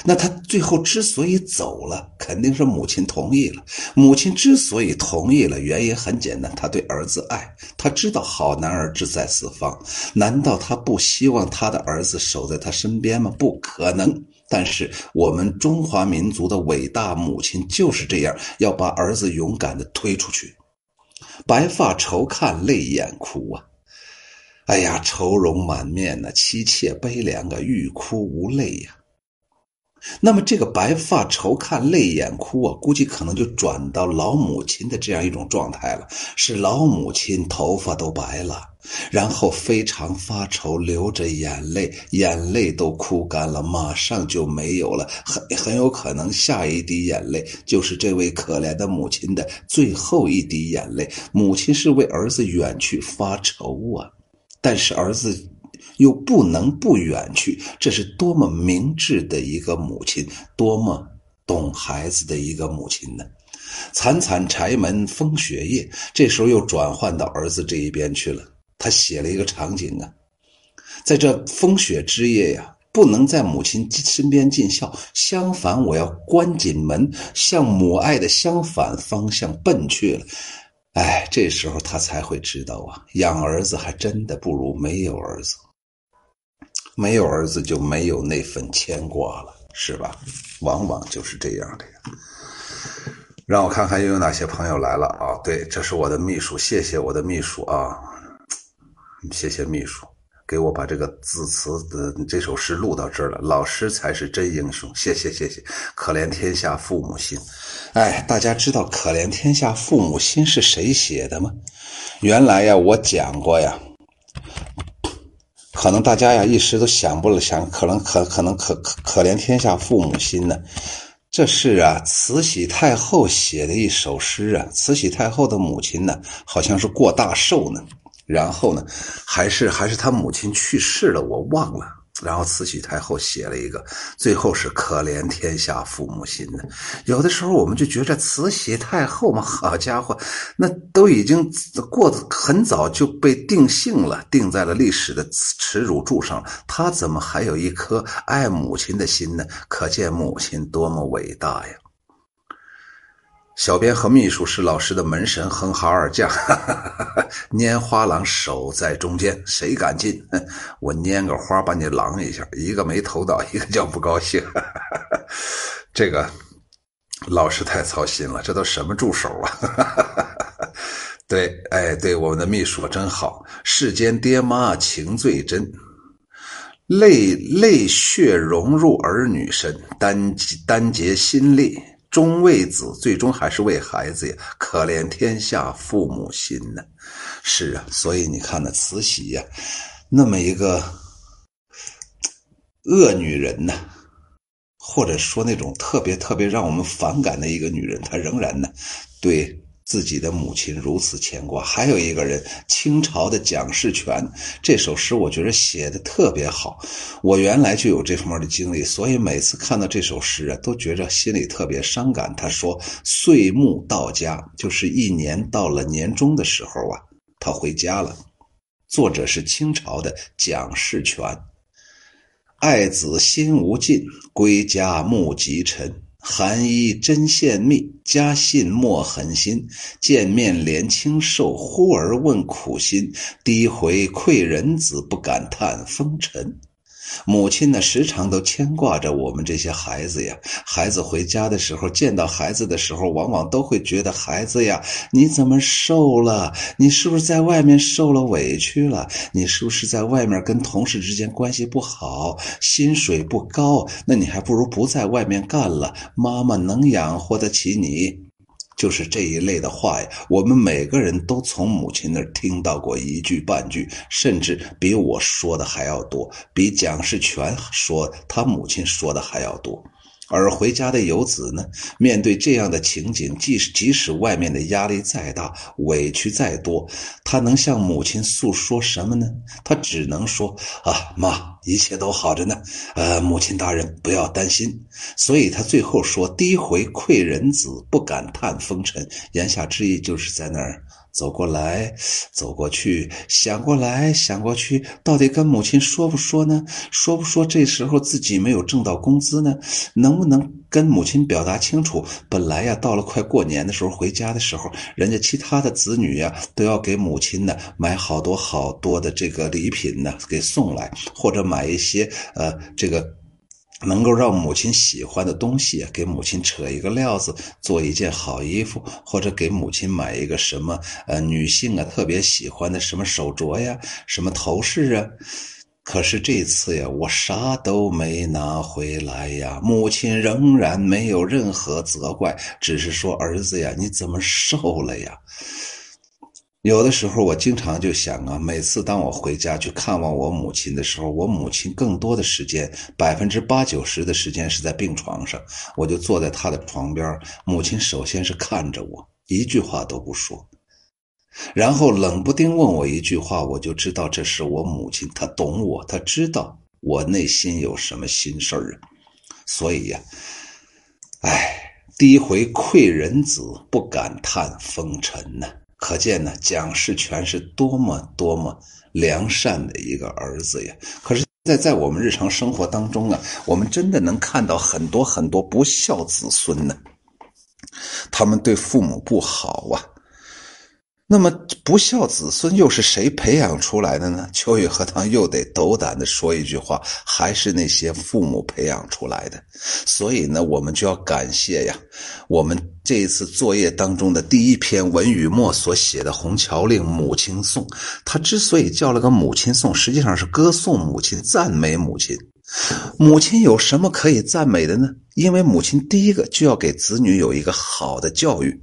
A: 那他最后之所以走了，肯定是母亲同意了。母亲之所以同意了，原因很简单，他对儿子爱，他知道好男儿志在四方。难道他不希望他的儿子守在他身边吗？不可能。但是我们中华民族的伟大母亲就是这样，要把儿子勇敢的推出去。白发愁看泪眼哭啊！哎呀，愁容满面呐，妻妾悲凉啊，欲哭无泪呀。那么这个白发愁看泪眼哭啊，估计可能就转到老母亲的这样一种状态了，是老母亲头发都白了，然后非常发愁，流着眼泪，眼泪都哭干了，马上就没有了，很很有可能下一滴眼泪就是这位可怜的母亲的最后一滴眼泪。母亲是为儿子远去发愁啊，但是儿子。又不能不远去，这是多么明智的一个母亲，多么懂孩子的一个母亲呢？惨惨柴门风雪夜，这时候又转换到儿子这一边去了。他写了一个场景啊，在这风雪之夜呀，不能在母亲身边尽孝，相反，我要关紧门，向母爱的相反方向奔去了。哎，这时候他才会知道啊，养儿子还真的不如没有儿子。没有儿子就没有那份牵挂了，是吧？往往就是这样的呀。让我看看又有哪些朋友来了啊？对，这是我的秘书，谢谢我的秘书啊，谢谢秘书给我把这个字词的这首诗录到这儿了。老师才是真英雄，谢谢谢谢。可怜天下父母心，哎，大家知道可怜天下父母心是谁写的吗？原来呀，我讲过呀。可能大家呀一时都想不了，想可能可可能可可可怜天下父母心呢？这是啊，慈禧太后写的一首诗啊。慈禧太后的母亲呢，好像是过大寿呢，然后呢，还是还是他母亲去世了，我忘了。然后慈禧太后写了一个，最后是可怜天下父母心呢。有的时候我们就觉着慈禧太后嘛，好家伙，那都已经过得很早就被定性了，定在了历史的耻辱柱上。她怎么还有一颗爱母亲的心呢？可见母亲多么伟大呀！小编和秘书是老师的门神哼哈二将，拈花郎守在中间，谁敢进？我拈个花把你狼一下，一个没投到，一个叫不高兴。这个老师太操心了，这都什么助手啊？对，哎，对，我们的秘书真好。世间爹妈情最真，泪泪血融入儿女身，单单结心力。终为子，最终还是为孩子呀！可怜天下父母心呢。是啊，所以你看那慈禧呀，那么一个恶女人呢，或者说那种特别特别让我们反感的一个女人，她仍然呢，对。自己的母亲如此牵挂，还有一个人，清朝的蒋士权，这首诗我觉得写的特别好。我原来就有这方面的经历，所以每次看到这首诗啊，都觉着心里特别伤感。他说：“岁暮到家，就是一年到了年终的时候啊，他回家了。”作者是清朝的蒋士权。爱子心无尽，归家目及尘。寒衣针线密，家信莫狠心。见面怜清瘦，忽而问苦心。低回窥人子，不敢叹风尘。母亲呢，时常都牵挂着我们这些孩子呀。孩子回家的时候，见到孩子的时候，往往都会觉得孩子呀，你怎么瘦了？你是不是在外面受了委屈了？你是不是在外面跟同事之间关系不好，薪水不高？那你还不如不在外面干了，妈妈能养活得起你。就是这一类的话呀，我们每个人都从母亲那儿听到过一句半句，甚至比我说的还要多，比蒋世权说他母亲说的还要多。而回家的游子呢，面对这样的情景，即使即使外面的压力再大，委屈再多，他能向母亲诉说什么呢？他只能说：“啊，妈，一切都好着呢。呃，母亲大人不要担心。”所以他最后说：“低回馈人子，不敢叹风尘。”言下之意就是在那儿。走过来，走过去，想过来，想过去，到底跟母亲说不说呢？说不说？这时候自己没有挣到工资呢，能不能跟母亲表达清楚？本来呀，到了快过年的时候，回家的时候，人家其他的子女呀，都要给母亲呢买好多好多的这个礼品呢，给送来，或者买一些呃这个。能够让母亲喜欢的东西，给母亲扯一个料子，做一件好衣服，或者给母亲买一个什么呃女性啊特别喜欢的什么手镯呀、什么头饰啊。可是这次呀，我啥都没拿回来呀，母亲仍然没有任何责怪，只是说儿子呀，你怎么瘦了呀？有的时候，我经常就想啊，每次当我回家去看望我母亲的时候，我母亲更多的时间，百分之八九十的时间是在病床上，我就坐在她的床边，母亲首先是看着我，一句话都不说，然后冷不丁问我一句话，我就知道这是我母亲，她懂我，她知道我内心有什么心事儿啊，所以呀，哎，第一回馈人子，不敢叹风尘呢。可见呢，蒋世权是多么多么良善的一个儿子呀！可是，在在我们日常生活当中啊，我们真的能看到很多很多不孝子孙呢，他们对父母不好啊。那么不孝子孙又是谁培养出来的呢？秋雨荷塘又得斗胆的说一句话，还是那些父母培养出来的。所以呢，我们就要感谢呀，我们这一次作业当中的第一篇文雨墨所写的《红桥令·母亲颂》，他之所以叫了个母亲颂，实际上是歌颂母亲、赞美母亲。母亲有什么可以赞美的呢？因为母亲第一个就要给子女有一个好的教育。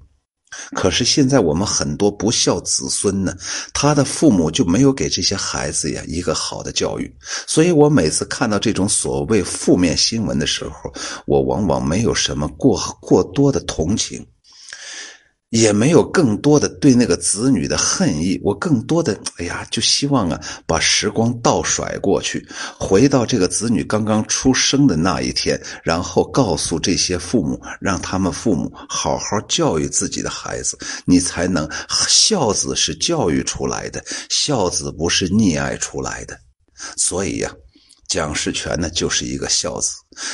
A: 可是现在我们很多不孝子孙呢，他的父母就没有给这些孩子呀一个好的教育，所以我每次看到这种所谓负面新闻的时候，我往往没有什么过过多的同情。也没有更多的对那个子女的恨意，我更多的哎呀，就希望啊，把时光倒甩过去，回到这个子女刚刚出生的那一天，然后告诉这些父母，让他们父母好好教育自己的孩子，你才能孝子是教育出来的，孝子不是溺爱出来的，所以呀。蒋士权呢，就是一个孝子。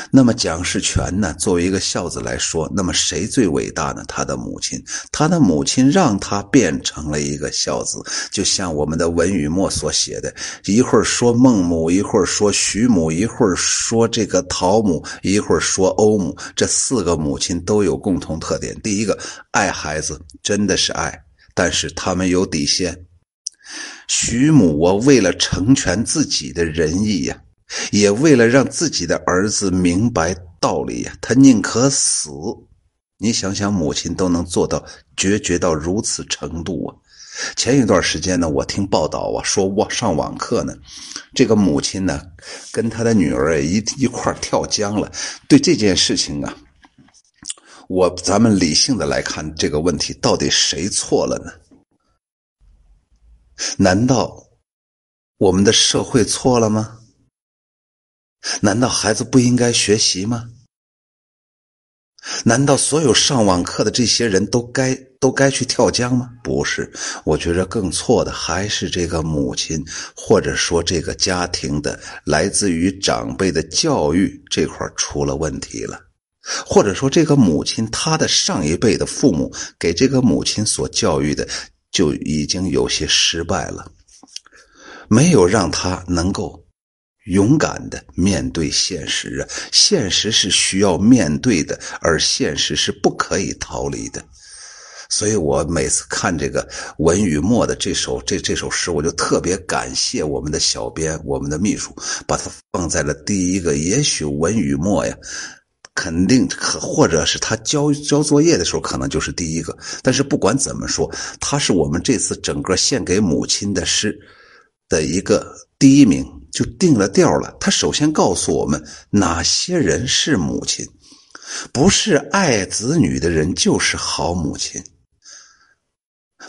A: 那么蒋士权呢，作为一个孝子来说，那么谁最伟大呢？他的母亲，他的母亲让他变成了一个孝子。就像我们的文与墨所写的，一会儿说孟母，一会儿说徐母，一会儿说这个陶母，一会儿说欧母，这四个母亲都有共同特点。第一个，爱孩子，真的是爱，但是他们有底线。徐母，我为了成全自己的仁义呀。也为了让自己的儿子明白道理呀，他宁可死。你想想，母亲都能做到决绝到如此程度啊！前一段时间呢，我听报道啊，说我上网课呢，这个母亲呢，跟他的女儿一一块跳江了。对这件事情啊，我咱们理性的来看这个问题，到底谁错了呢？难道我们的社会错了吗？难道孩子不应该学习吗？难道所有上网课的这些人都该都该去跳江吗？不是，我觉着更错的还是这个母亲，或者说这个家庭的来自于长辈的教育这块出了问题了，或者说这个母亲她的上一辈的父母给这个母亲所教育的就已经有些失败了，没有让她能够。勇敢的面对现实啊！现实是需要面对的，而现实是不可以逃离的。所以我每次看这个文与墨的这首这这首诗，我就特别感谢我们的小编、我们的秘书，把它放在了第一个。也许文与墨呀，肯定可，或者是他交交作业的时候，可能就是第一个。但是不管怎么说，他是我们这次整个献给母亲的诗的一个第一名，就定了调了。他首先告诉我们哪些人是母亲，不是爱子女的人就是好母亲，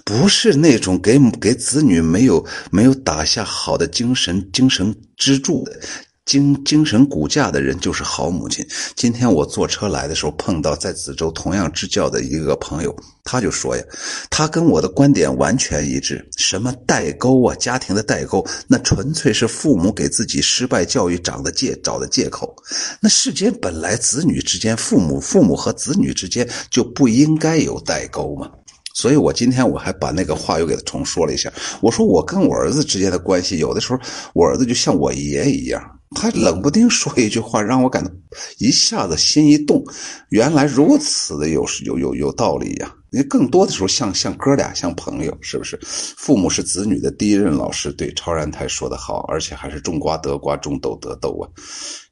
A: 不是那种给给子女没有没有打下好的精神精神支柱的。精精神骨架的人就是好母亲。今天我坐车来的时候，碰到在子洲同样支教的一个朋友，他就说呀，他跟我的观点完全一致。什么代沟啊，家庭的代沟，那纯粹是父母给自己失败教育找的借找的借口。那世间本来子女之间，父母父母和子女之间就不应该有代沟吗？所以我今天我还把那个话又给他重说了一下。我说我跟我儿子之间的关系，有的时候我儿子就像我爷一样。他冷不丁说一句话，让我感到一下子心一动，原来如此的有有有有道理呀！因为更多的时候像像哥俩，像朋友，是不是？父母是子女的第一任老师，对超然台说的好，而且还是种瓜得瓜，种豆得豆啊，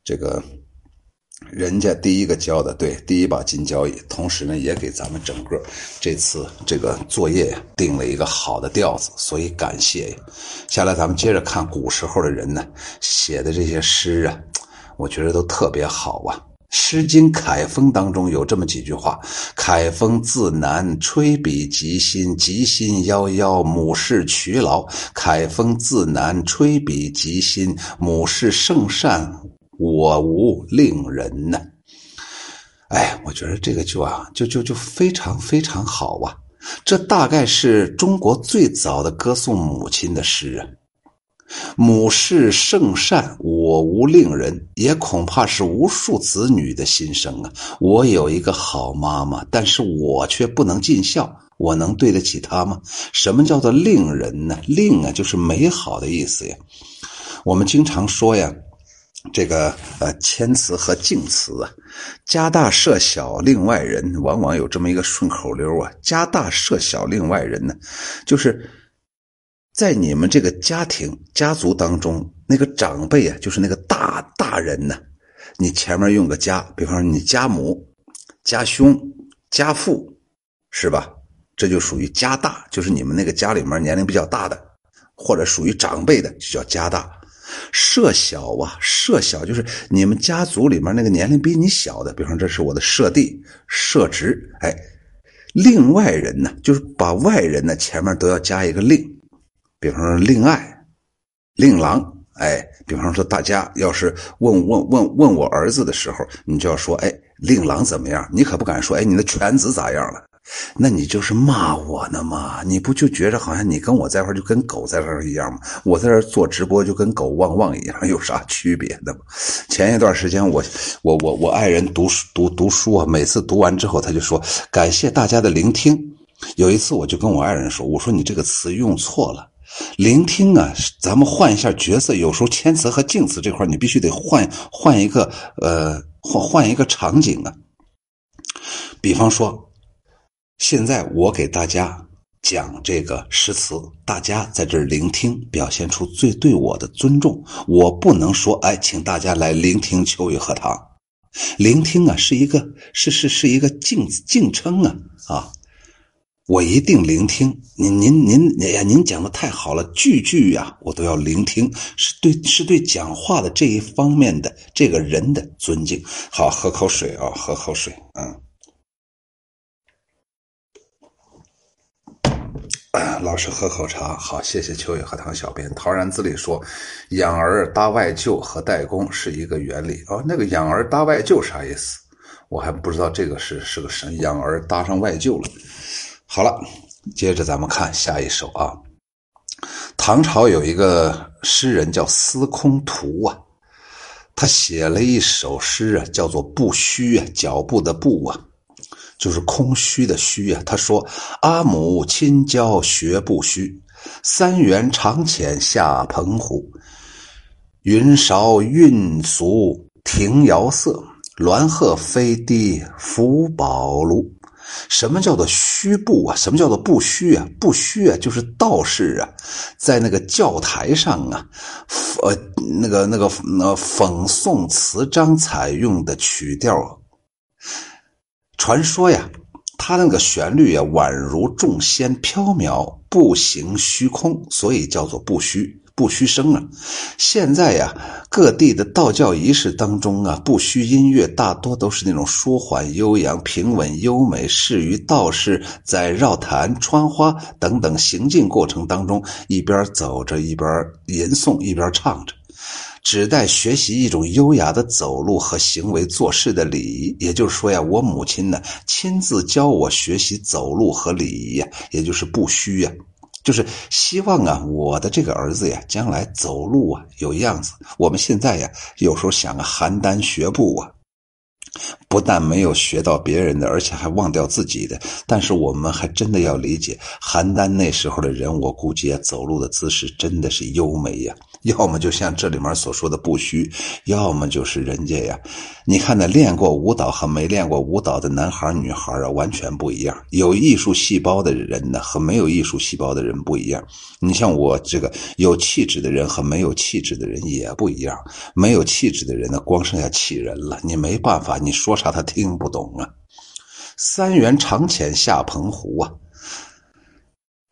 A: 这个。人家第一个教的，对，第一把金交椅，同时呢，也给咱们整个这次这个作业定了一个好的调子，所以感谢呀。下来咱们接着看古时候的人呢写的这些诗啊，我觉得都特别好啊。《诗经·凯风》当中有这么几句话：“凯风自南，吹彼极心，极心夭夭，母氏劬劳。凯风自南，吹彼极心，母氏圣善。”我无令人呢，哎，我觉得这个就啊，就就就非常非常好啊！这大概是中国最早的歌颂母亲的诗啊。母是圣善，我无令人，也恐怕是无数子女的心声啊。我有一个好妈妈，但是我却不能尽孝，我能对得起她吗？什么叫做令人呢？令啊，就是美好的意思呀。我们经常说呀。这个呃，谦辞和敬辞啊，家大舍小令外人，往往有这么一个顺口溜啊。家大舍小令外人呢，就是在你们这个家庭家族当中，那个长辈啊，就是那个大大人呢，你前面用个家，比方说你家母、家兄、家父，是吧？这就属于家大，就是你们那个家里面年龄比较大的，或者属于长辈的，就叫家大。社小啊，社小就是你们家族里面那个年龄比你小的，比方这是我的社弟、社侄，哎，另外人呢，就是把外人呢前面都要加一个令，比方说令爱、令郎，哎，比方说大家要是问问问问我儿子的时候，你就要说，哎，令郎怎么样？你可不敢说，哎，你的犬子咋样了？那你就是骂我呢嘛？你不就觉着好像你跟我在一块就跟狗在这儿一样吗？我在这做直播就跟狗汪汪一样，有啥区别的吗？前一段时间我我我我爱人读书读读书啊，每次读完之后他就说感谢大家的聆听。有一次我就跟我爱人说，我说你这个词用错了，聆听啊，咱们换一下角色，有时候谦词和敬词这块你必须得换换一个呃换换一个场景啊，比方说。现在我给大家讲这个诗词，大家在这儿聆听，表现出最对我的尊重。我不能说，哎，请大家来聆听秋雨荷塘。聆听啊，是一个是是是一个敬敬称啊啊！我一定聆听。您您您，哎呀，您讲的太好了，句句呀，我都要聆听，是对是对讲话的这一方面的这个人的尊敬。好，喝口水啊，喝口水，嗯。老师喝口茶，好，谢谢秋雨荷塘小编。陶然自里说，养儿搭外舅和代工是一个原理哦。那个养儿搭外舅啥意思？我还不知道这个是是个什养儿搭上外舅了。好了，接着咱们看下一首啊。唐朝有一个诗人叫司空图啊，他写了一首诗啊，叫做《不虚》啊，脚步的步啊。就是空虚的虚啊！他说：“阿母亲教学不虚，三元长浅下澎湖。云韶韵俗庭瑶色，鸾鹤飞低福宝炉。”什么叫做虚步啊？什么叫做不虚啊？不虚啊，就是道士啊，在那个教台上啊，呃，那个那个呃，讽诵词章采用的曲调。传说呀，它那个旋律呀，宛如众仙飘渺，步行虚空，所以叫做不虚。不虚声啊！现在呀，各地的道教仪式当中啊，不虚音乐大多都是那种舒缓悠扬、平稳优美，适于道士在绕坛、穿花等等行进过程当中，一边走着一边吟诵，一边唱着，只待学习一种优雅的走路和行为做事的礼仪。也就是说呀，我母亲呢，亲自教我学习走路和礼仪呀，也就是不虚呀。就是希望啊，我的这个儿子呀，将来走路啊有样子。我们现在呀，有时候想啊，邯郸学步啊，不但没有学到别人的，而且还忘掉自己的。但是我们还真的要理解，邯郸那时候的人，我估计啊，走路的姿势真的是优美呀。要么就像这里面所说的不虚，要么就是人家呀。你看那练过舞蹈和没练过舞蹈的男孩女孩啊，完全不一样。有艺术细胞的人呢，和没有艺术细胞的人不一样。你像我这个有气质的人和没有气质的人也不一样。没有气质的人呢，光剩下气人了，你没办法，你说啥他听不懂啊。三元长浅下澎湖啊。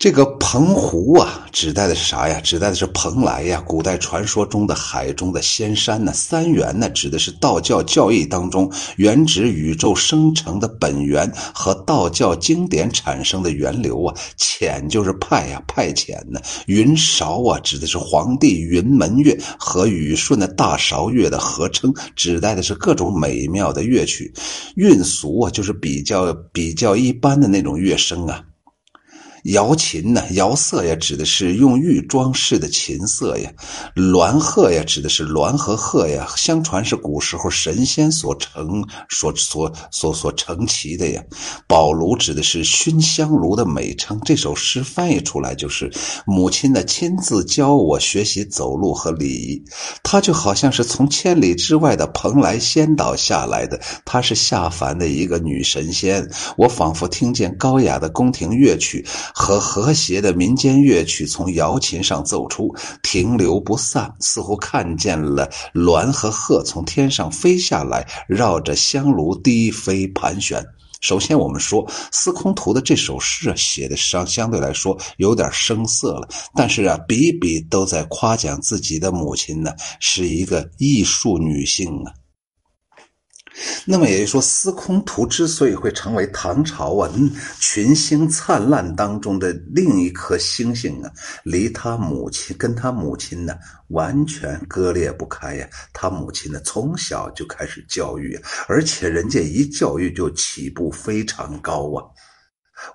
A: 这个澎湖啊，指代的是啥呀？指代的是蓬莱呀，古代传说中的海中的仙山呢。三元呢，指的是道教教义当中原指宇宙生成的本源和道教经典产生的源流啊。浅就是派呀，派遣呢。云韶啊，指的是皇帝云门乐和禹舜的大韶乐的合称，指代的是各种美妙的乐曲。韵俗啊，就是比较比较一般的那种乐声啊。瑶琴呢？瑶色呀，指的是用玉装饰的琴瑟呀；鸾鹤呀，指的是鸾和鹤呀。相传是古时候神仙所成、所所所所成其的呀。宝炉指的是熏香炉的美称。这首诗翻译出来就是母亲呢亲自教我学习走路和礼仪。她就好像是从千里之外的蓬莱仙岛下来的，她是下凡的一个女神仙。我仿佛听见高雅的宫廷乐曲。和和谐的民间乐曲从瑶琴上奏出，停留不散，似乎看见了鸾和鹤从天上飞下来，绕着香炉低飞盘旋。首先，我们说司空图的这首诗啊，写的相相对来说有点生涩了，但是啊，笔笔都在夸奖自己的母亲呢，是一个艺术女性啊。那么也就是说，司空图之所以会成为唐朝啊群星灿烂当中的另一颗星星啊，离他母亲跟他母亲呢完全割裂不开呀。他母亲呢从小就开始教育，而且人家一教育就起步非常高啊。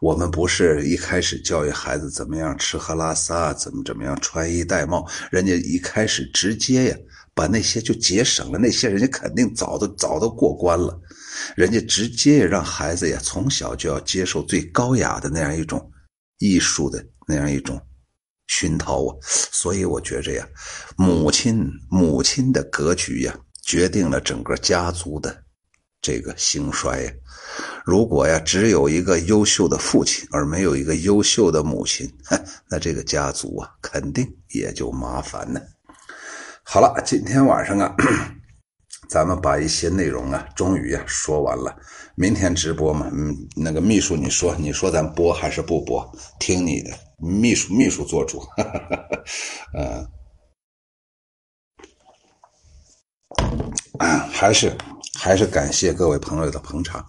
A: 我们不是一开始教育孩子怎么样吃喝拉撒，怎么怎么样穿衣戴帽，人家一开始直接呀。把那些就节省了，那些人家肯定早都早都过关了，人家直接也让孩子呀从小就要接受最高雅的那样一种艺术的那样一种熏陶啊，所以我觉着呀，母亲母亲的格局呀，决定了整个家族的这个兴衰呀。如果呀只有一个优秀的父亲而没有一个优秀的母亲，那这个家族啊肯定也就麻烦了。好了，今天晚上啊，咱们把一些内容啊，终于呀说完了。明天直播嘛，嗯，那个秘书你说，你说咱播还是不播？听你的，秘书秘书做主。嗯，还是还是感谢各位朋友的捧场，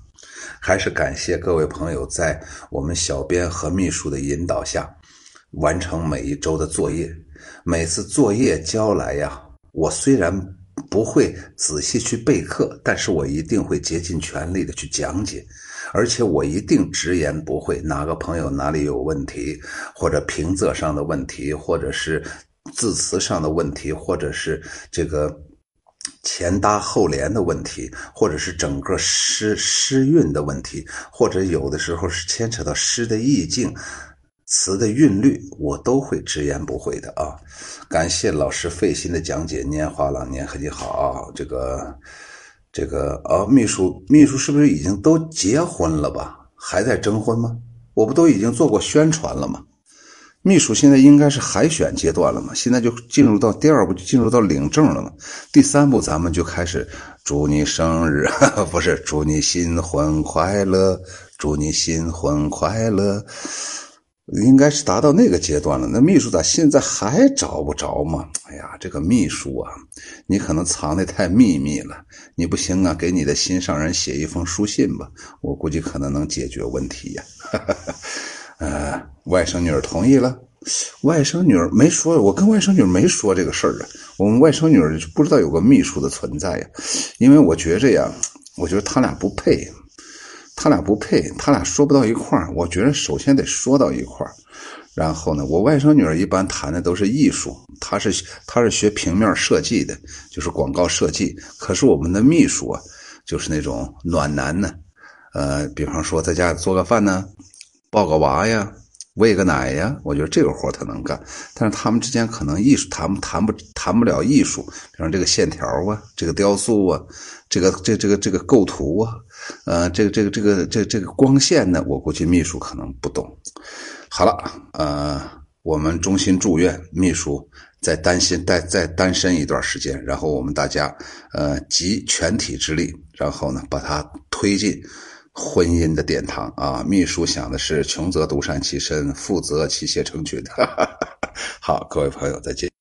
A: 还是感谢各位朋友在我们小编和秘书的引导下，完成每一周的作业。每次作业交来呀。我虽然不会仔细去备课，但是我一定会竭尽全力的去讲解，而且我一定直言不讳。哪个朋友哪里有问题，或者平仄上的问题，或者是字词上的问题，或者是这个前搭后连的问题，或者是整个诗诗韵的问题，或者有的时候是牵扯到诗的意境。词的韵律，我都会直言不讳的啊！感谢老师费心的讲解。年华老年和你好啊！这个，这个啊，秘书，秘书是不是已经都结婚了吧？还在征婚吗？我不都已经做过宣传了吗？秘书现在应该是海选阶段了嘛？现在就进入到第二步，就进入到领证了嘛？第三步咱们就开始祝你生日，不是祝你新婚快乐，祝你新婚快乐。应该是达到那个阶段了。那秘书咋现在还找不着吗？哎呀，这个秘书啊，你可能藏的太秘密了。你不行啊，给你的心上人写一封书信吧，我估计可能能解决问题呀。呃，外甥女儿同意了。外甥女儿没说，我跟外甥女儿没说这个事儿啊。我们外甥女儿不知道有个秘书的存在呀，因为我觉着呀，我觉得他俩不配。他俩不配，他俩说不到一块儿。我觉得首先得说到一块儿，然后呢，我外甥女儿一般谈的都是艺术，她是她是学平面设计的，就是广告设计。可是我们的秘书啊，就是那种暖男呢，呃，比方说在家做个饭呢，抱个娃呀，喂个奶呀，我觉得这个活他能干。但是他们之间可能艺术谈谈不谈不了艺术，比方这个线条啊，这个雕塑啊，这个这这个这个构图啊。呃，这个这个这个这这个光线呢，我估计秘书可能不懂。好了，呃，我们衷心祝愿秘书再单身再再单身一段时间，然后我们大家呃集全体之力，然后呢把他推进婚姻的殿堂啊。秘书想的是穷则独善其身，富则妻妾成群。好，各位朋友再见。